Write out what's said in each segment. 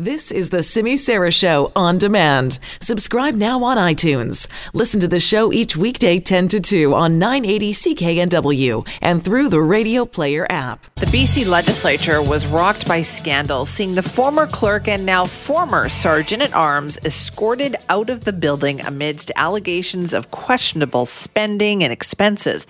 This is the Simi Sara Show on demand. Subscribe now on iTunes. Listen to the show each weekday 10 to 2 on 980 CKNW and through the Radio Player app. The BC legislature was rocked by scandal, seeing the former clerk and now former sergeant at arms escorted out of the building amidst allegations of questionable spending and expenses.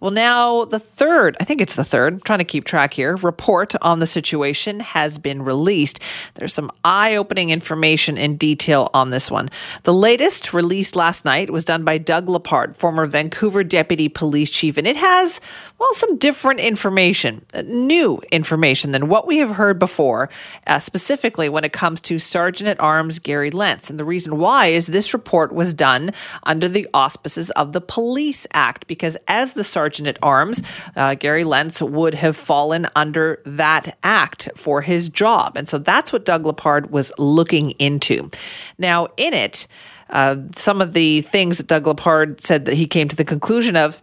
Well, now the third, I think it's the third, I'm trying to keep track here, report on the situation has been released. There's some eye opening information in detail on this one. The latest, released last night, was done by Doug Lepard, former Vancouver Deputy Police Chief, and it has, well, some different information, uh, new information than what we have heard before, uh, specifically when it comes to Sergeant at Arms Gary Lenz. And the reason why is this report was done under the auspices of the Police Act, because as the Sergeant sergeant at arms, uh, Gary Lenz would have fallen under that act for his job. And so that's what Doug Lepard was looking into. Now, in it, uh, some of the things that Doug Lepard said that he came to the conclusion of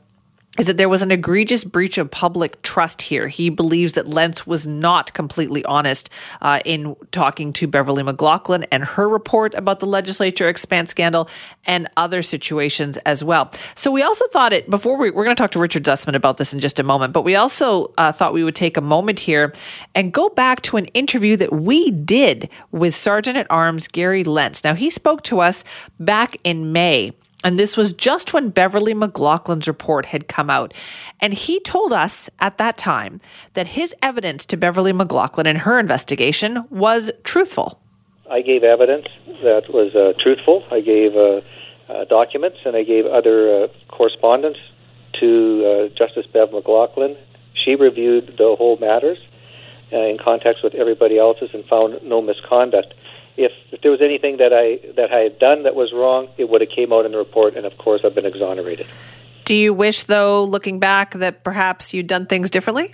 is that there was an egregious breach of public trust here. He believes that Lenz was not completely honest uh, in talking to Beverley McLachlin and her report about the legislature expense scandal and other situations as well. So we also thought it before we, we're going to talk to Richard Zussman about this in just a moment, but we also uh, thought we would take a moment here and go back to an interview that we did with Sergeant at Arms Gary Lenz. Now he spoke to us back in May and this was just when Beverley McLachlin's report had come out. And he told us at that time that his evidence to Beverley McLachlin in her investigation was truthful. I gave evidence that was uh, truthful. I gave uh, uh, documents and I gave other uh, correspondence to uh, Justice Bev McLachlin. She reviewed the whole matters uh, in context with everybody else's and found no misconduct if, if there was anything that I that I had done that was wrong, it would have came out in the report, and of course, I've been exonerated. Do you wish, though, looking back, that perhaps you'd done things differently?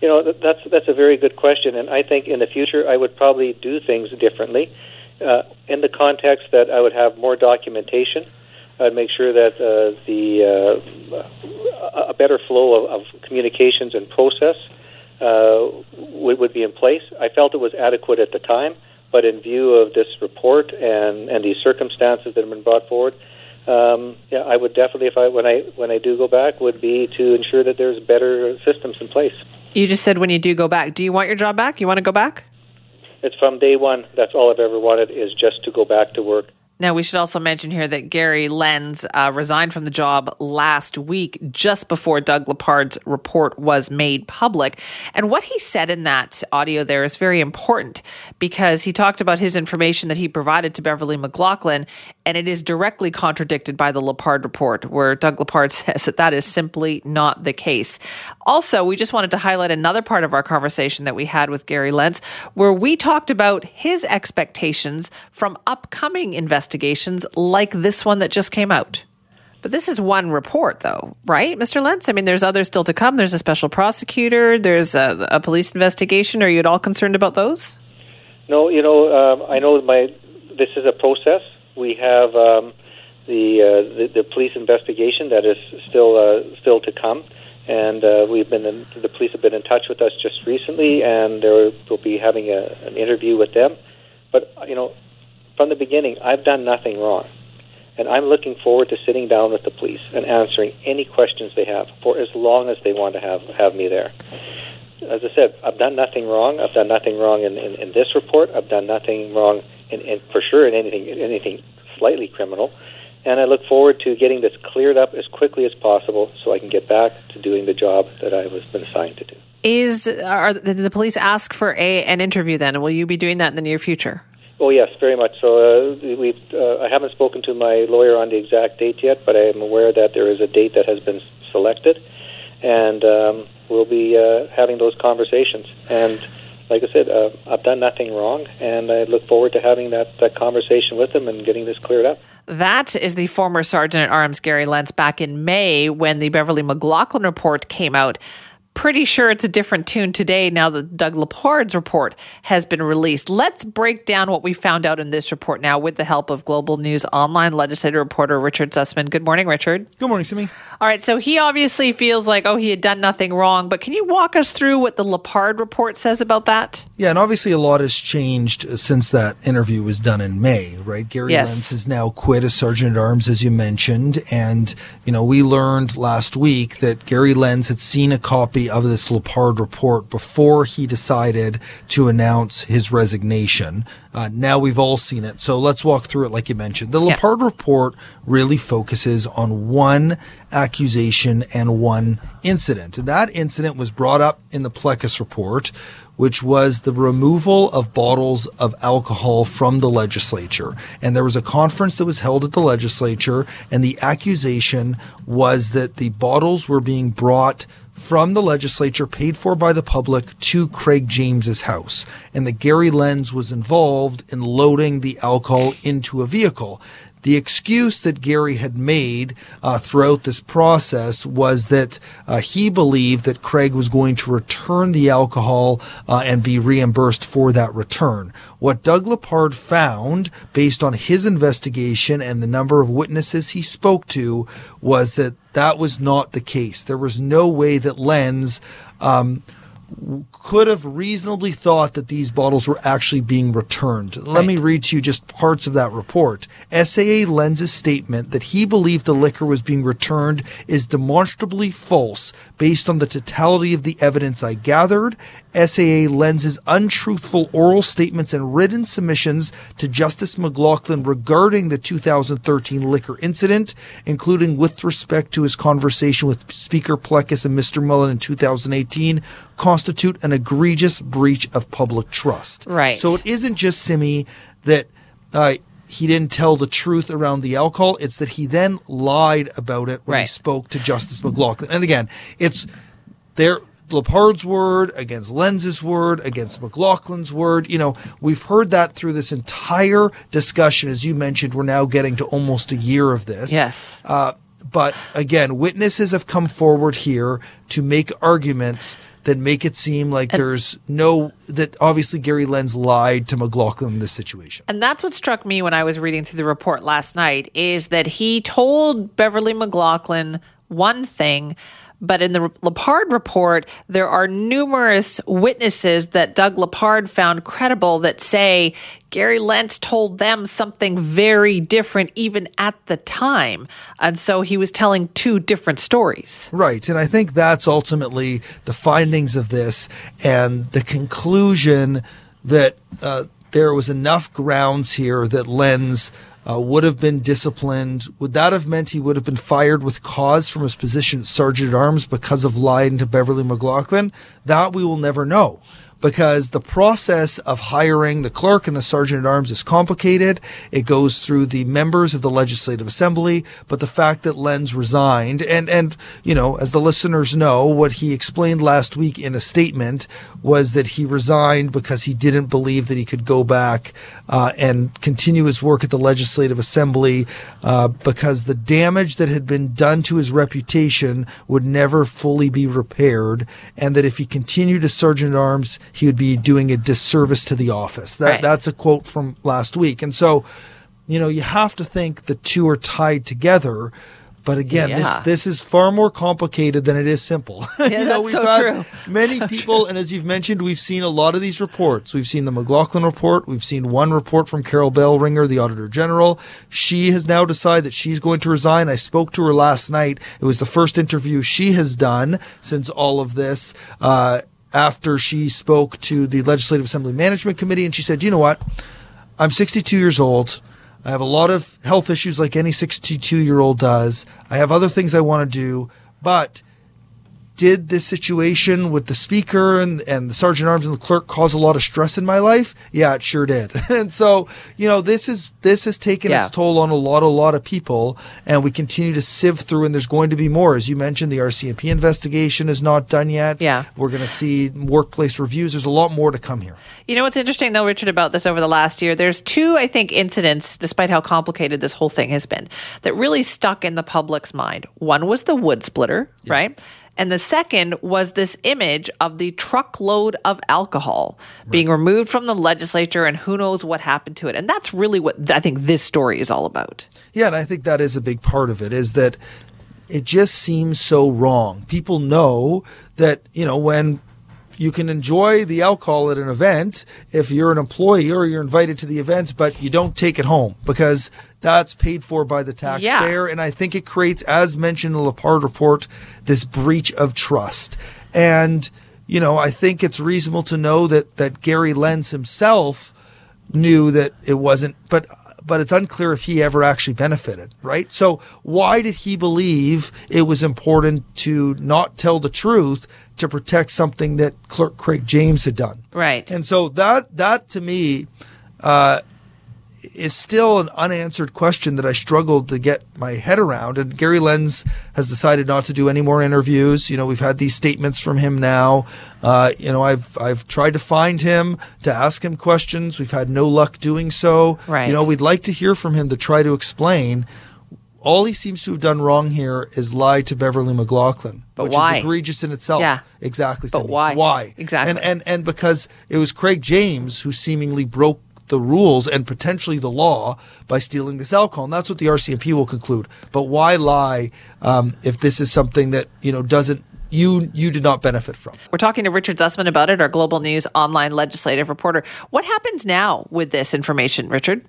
You know, that's that's a very good question, and I think in the future I would probably do things differently, uh, in the context that I would have more documentation. I'd make sure that uh, the uh, a better flow of, of communications and process uh, would, would be in place. I felt it was adequate at the time. But in view of this report and, and these circumstances that have been brought forward, um, yeah, I would definitely, if I when I when I do go back, would be to ensure that there's better systems in place. You just said when you do go back, do you want your job back? You want to go back? It's from day one. That's all I've ever wanted is just to go back to work. Now, we should also mention here that Gary Lenz uh, resigned from the job last week, just before Doug Lepard's report was made public. And what he said in that audio there is very important because he talked about his information that he provided to Beverley McLachlin, and it is directly contradicted by the Lepard report, where Doug Lepard says that that is simply not the case. Also, we just wanted to highlight another part of our conversation that we had with Gary Lenz, where we talked about his expectations from upcoming investigations like this one that just came out. But this is one report, though, right, Mr. Lenz? I mean, there's others still to come. There's a special prosecutor. There's a, a police investigation. Are you at all concerned about those? No, you know, um, I know my this is a process. We have um, the, uh, the, the police investigation that is still uh, still to come, and uh, we've been in, the police have been in touch with us just recently, and there will be having a, an interview with them. But you know, from the beginning, I've done nothing wrong. And I'm looking forward to sitting down with the police and answering any questions they have for as long as they want to have, have me there. As I said, I've done nothing wrong. I've done nothing wrong in, in, in this report. I've done nothing wrong, in, in, for sure, in anything, anything slightly criminal. And I look forward to getting this cleared up as quickly as possible so I can get back to doing the job that I was been assigned to do. Is are the police ask for a an interview then? Will you be doing that in the near future? Oh yes, very much so. Uh, we uh, I haven't spoken to my lawyer on the exact date yet, but I am aware that there is a date that has been selected, and um, we'll be uh, having those conversations. And like I said, uh, I've done nothing wrong, and I look forward to having that, that conversation with them and getting this cleared up. That is the former Sergeant at Arms Gary Lenz back in May when the Beverley McLachlin report came out. Pretty sure it's a different tune today now that Doug Lepard's report has been released. Let's break down what we found out in this report now with the help of Global News Online legislative reporter Richard Zussman. Good morning, Richard. Good morning, Simi. All right, so he obviously feels like, oh, he had done nothing wrong, but can you walk us through what the Lepard report says about that? Yeah, and obviously a lot has changed since that interview was done in May, right? Gary yes. Lenz has now quit as Sergeant at Arms, as you mentioned. And, you know, we learned last week that Gary Lenz had seen a copy of this Lepard report before he decided to announce his resignation. Uh, now we've all seen it. So let's walk through it like you mentioned. The yeah. Lepard report really focuses on one accusation and one incident. And that incident was brought up in the Plecas report which was the removal of bottles of alcohol from the legislature. And there was a conference that was held at the legislature, and the accusation was that the bottles were being brought from the legislature, paid for by the public, to Craig James's house, and that Gary Lenz was involved in loading the alcohol into a vehicle. The excuse that Gary had made uh, throughout this process was that uh, he believed that Craig was going to return the alcohol uh, and be reimbursed for that return. What Doug Lepard found, based on his investigation and the number of witnesses he spoke to, was that that was not the case. There was no way that Lenz um, could have reasonably thought that these bottles were actually being returned. Let right. me read to you just parts of that report. SAA Lenz's statement that he believed the liquor was being returned is demonstrably false based on the totality of the evidence I gathered. SAA Lenz's untruthful oral statements and written submissions to Justice McLachlin regarding the 2013 liquor incident, including with respect to his conversation with Speaker Plecas and Mr. Mullen in 2018, constitute an egregious breach of public trust. Right. So it isn't just Simi that uh, he didn't tell the truth around the alcohol. It's that he then lied about it when right. he spoke to Justice McLachlin. And again, it's there. Lepard's word against Lenz's word against McLachlin's word. You know, we've heard that through this entire discussion. As you mentioned, we're now getting to almost a year of this. Yes. Uh, but again, witnesses have come forward here to make arguments that make it seem like and, there's no that obviously Gary Lenz lied to McLachlin in this situation. And that's what struck me when I was reading through the report last night is that he told Beverley McLachlin one thing but in the Lepard report, there are numerous witnesses that Doug Lepard found credible that say Gary Lenz told them something very different even at the time. And so he was telling two different stories. Right. And I think that's ultimately the findings of this and the conclusion that uh, there was enough grounds here that Lenz uh, would have been disciplined. Would that have meant he would have been fired with cause from his position at Sergeant at Arms because of lying to Beverley McLachlin? That we will never know because the process of hiring the clerk and the sergeant at arms is complicated. It goes through the members of the legislative assembly, but the fact that Lenz resigned and, and, you know, as the listeners know, what he explained last week in a statement was that he resigned because he didn't believe that he could go back uh, and continue his work at the legislative assembly uh, because the damage that had been done to his reputation would never fully be repaired and that if he continued as sergeant at arms, he would be doing a disservice to the office. That right. that's a quote from last week. And so, you know, you have to think the two are tied together. But again, yeah. this this is far more complicated than it is simple. Yeah, you know, that's we've so true. many so people, true. and as you've mentioned, we've seen a lot of these reports. We've seen the McLachlin report. We've seen one report from Carol Bellringer, the Auditor General. She has now decided that she's going to resign. I spoke to her last night. It was the first interview she has done since all of this. Uh, after she spoke to the Legislative Assembly Management Committee, and she said, "You know what? I'm 62 years old. I have a lot of health issues, like any 62 year old does. I have other things I want to do, but." Did this situation with the speaker and, and the sergeant arms and the clerk cause a lot of stress in my life? Yeah, it sure did. and so, you know, this is this has taken yeah. its toll on a lot, a lot of people, and we continue to sieve through. And there's going to be more, as you mentioned. The RCMP investigation is not done yet. Yeah, we're going to see workplace reviews. There's a lot more to come here. You know what's interesting though, Richard, about this over the last year? There's two, I think, incidents, despite how complicated this whole thing has been, that really stuck in the public's mind. One was the wood splitter, yeah. right? And the second was this image of the truckload of alcohol right. being removed from the legislature and who knows what happened to it. And that's really what I think this story is all about. Yeah, and I think that is a big part of it is that it just seems so wrong. People know that, you know, when you can enjoy the alcohol at an event if you're an employee or you're invited to the event, but you don't take it home because that's paid for by the taxpayer. Yeah. And I think it creates, as mentioned in the Lepard report, this breach of trust. And, you know, I think it's reasonable to know that, that Gary Lenz himself knew that it wasn't, but but it's unclear if he ever actually benefited, right? So why did he believe it was important to not tell the truth to protect something that Clerk Craig James had done? Right. And so that that to me uh, is still an unanswered question that I struggled to get my head around. And Gary Lenz has decided not to do any more interviews. You know, we've had these statements from him now. Uh, you know, I've I've tried to find him to ask him questions. We've had no luck doing so. Right. You know, we'd like to hear from him to try to explain. All he seems to have done wrong here is lie to Beverley McLachlin, but which why? is egregious in itself. Yeah, exactly. But why? Why? Exactly. And and and because it was Craig James who seemingly broke the rules and potentially the law by stealing this alcohol. And that's what the RCMP will conclude. But why lie um, if this is something that you know doesn't you you did not benefit from. We're talking to Richard Zussman about it, our Global News online legislative reporter. What happens now with this information, Richard?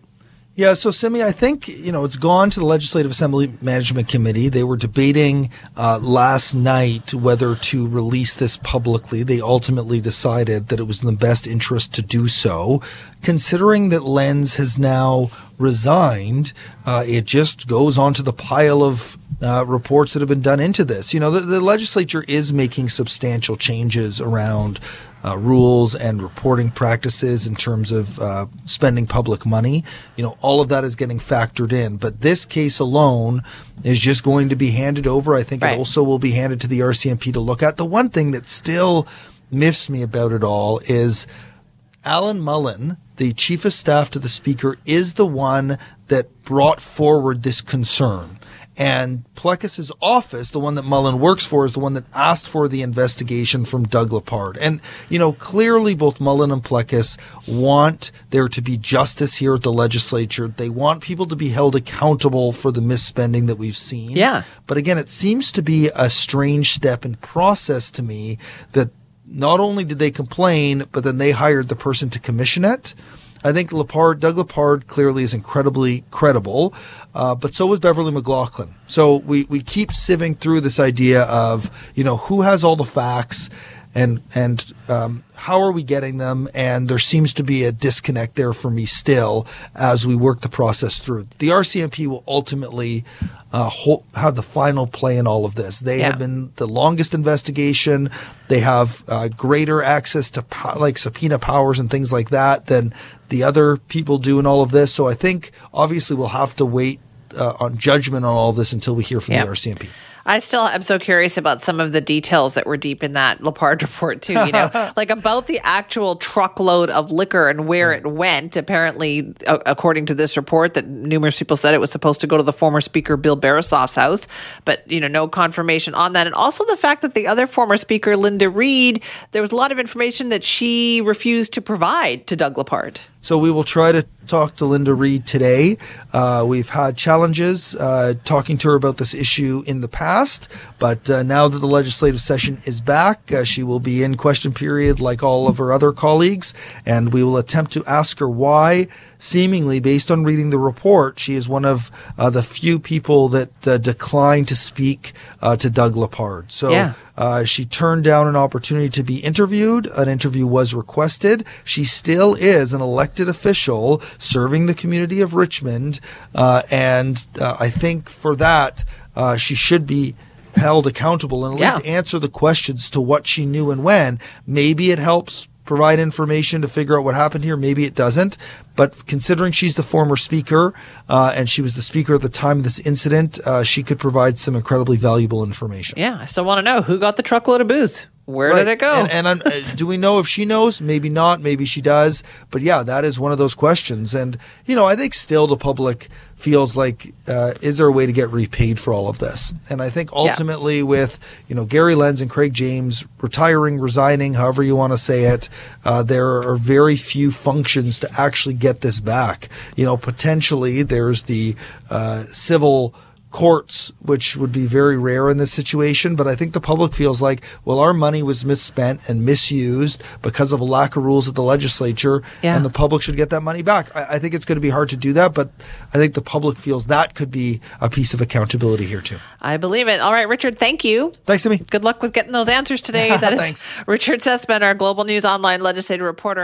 Yeah, so Simi, I think you know it's gone to the Legislative Assembly Management Committee. They were debating uh, last night whether to release this publicly. They ultimately decided that it was in the best interest to do so. Considering that Lenz has now resigned, uh, it just goes onto the pile of uh, reports that have been done into this. You know, the, the legislature is making substantial changes around uh, rules and reporting practices in terms of uh, spending public money. You know, all of that is getting factored in. But this case alone is just going to be handed over. I think right. it also will be handed to the RCMP to look at. The one thing that still miffs me about it all is Alan Mullen, the chief of staff to the speaker, is the one that brought forward this concern. And Plecas's office, the one that Mullen works for, is the one that asked for the investigation from Doug Lepard. And, you know, clearly both Mullen and Plecas want there to be justice here at the legislature. They want people to be held accountable for the misspending that we've seen. Yeah. But again, it seems to be a strange step in process to me that not only did they complain, but then they hired the person to commission it. I think Lepard, Doug Lepard clearly is incredibly credible, uh, but so was Beverley McLachlin. So we, we keep sieving through this idea of, you know, who has all the facts and and um, how are we getting them? And there seems to be a disconnect there for me still as we work the process through. The RCMP will ultimately uh, have the final play in all of this. They yeah. have been the longest investigation. They have uh, greater access to po- like subpoena powers and things like that than the other people do in all of this. So I think obviously we'll have to wait uh, on judgment on all of this until we hear from the RCMP. I still am so curious about some of the details that were deep in that Lepard report too. You know, like about the actual truckload of liquor and where it went. Apparently, according to this report, that numerous people said it was supposed to go to the former Speaker Bill Barisoff's house, but you know, no confirmation on that. And also the fact that the other former Speaker, Linda Reid, there was a lot of information that she refused to provide to Doug Lepard. So we will try to talk to Linda Reid today. Uh, we've had challenges uh, talking to her about this issue in the past, but uh, now that the legislative session is back, uh, she will be in question period like all of her other colleagues, and we will attempt to ask her why seemingly, based on reading the report, she is one of uh, the few people that uh, declined to speak uh, to Doug Lepard. So yeah. Uh, she turned down an opportunity to be interviewed. An interview was requested. She still is an elected official serving the community of Richmond, uh, and uh, I think for that she should be held accountable and at yeah. least answer the questions to what she knew and when. Maybe it helps provide information to figure out what happened here. Maybe it doesn't. But considering she's the former speaker uh, and she was the speaker at the time of this incident, uh, she could provide some incredibly valuable information. Yeah, I still want to know who got the truckload of booze. Where Right. did it go? And, and uh, do we know if she knows? Maybe not. Maybe she does. But yeah, that is one of those questions. And you know, I think still the public feels like uh, is there a way to get repaid for all of this? And I think ultimately with you know Gary Lenz and Craig James retiring, resigning, however you want to say it, uh, there are very few functions to actually get this back. You know, potentially there's the uh, civil courts, which would be very rare in this situation. But I think the public feels like, well, our money was misspent and misused because of a lack of rules at the legislature, Yeah. and the public should get that money back. I, I think it's going to be hard to do that, but I think the public feels that could be a piece of accountability here too. I believe it. All right, Richard, thank you. Thanks, Timmy. Good luck with getting those answers today. That is. Richard Zussman, our Global News Online legislative reporter.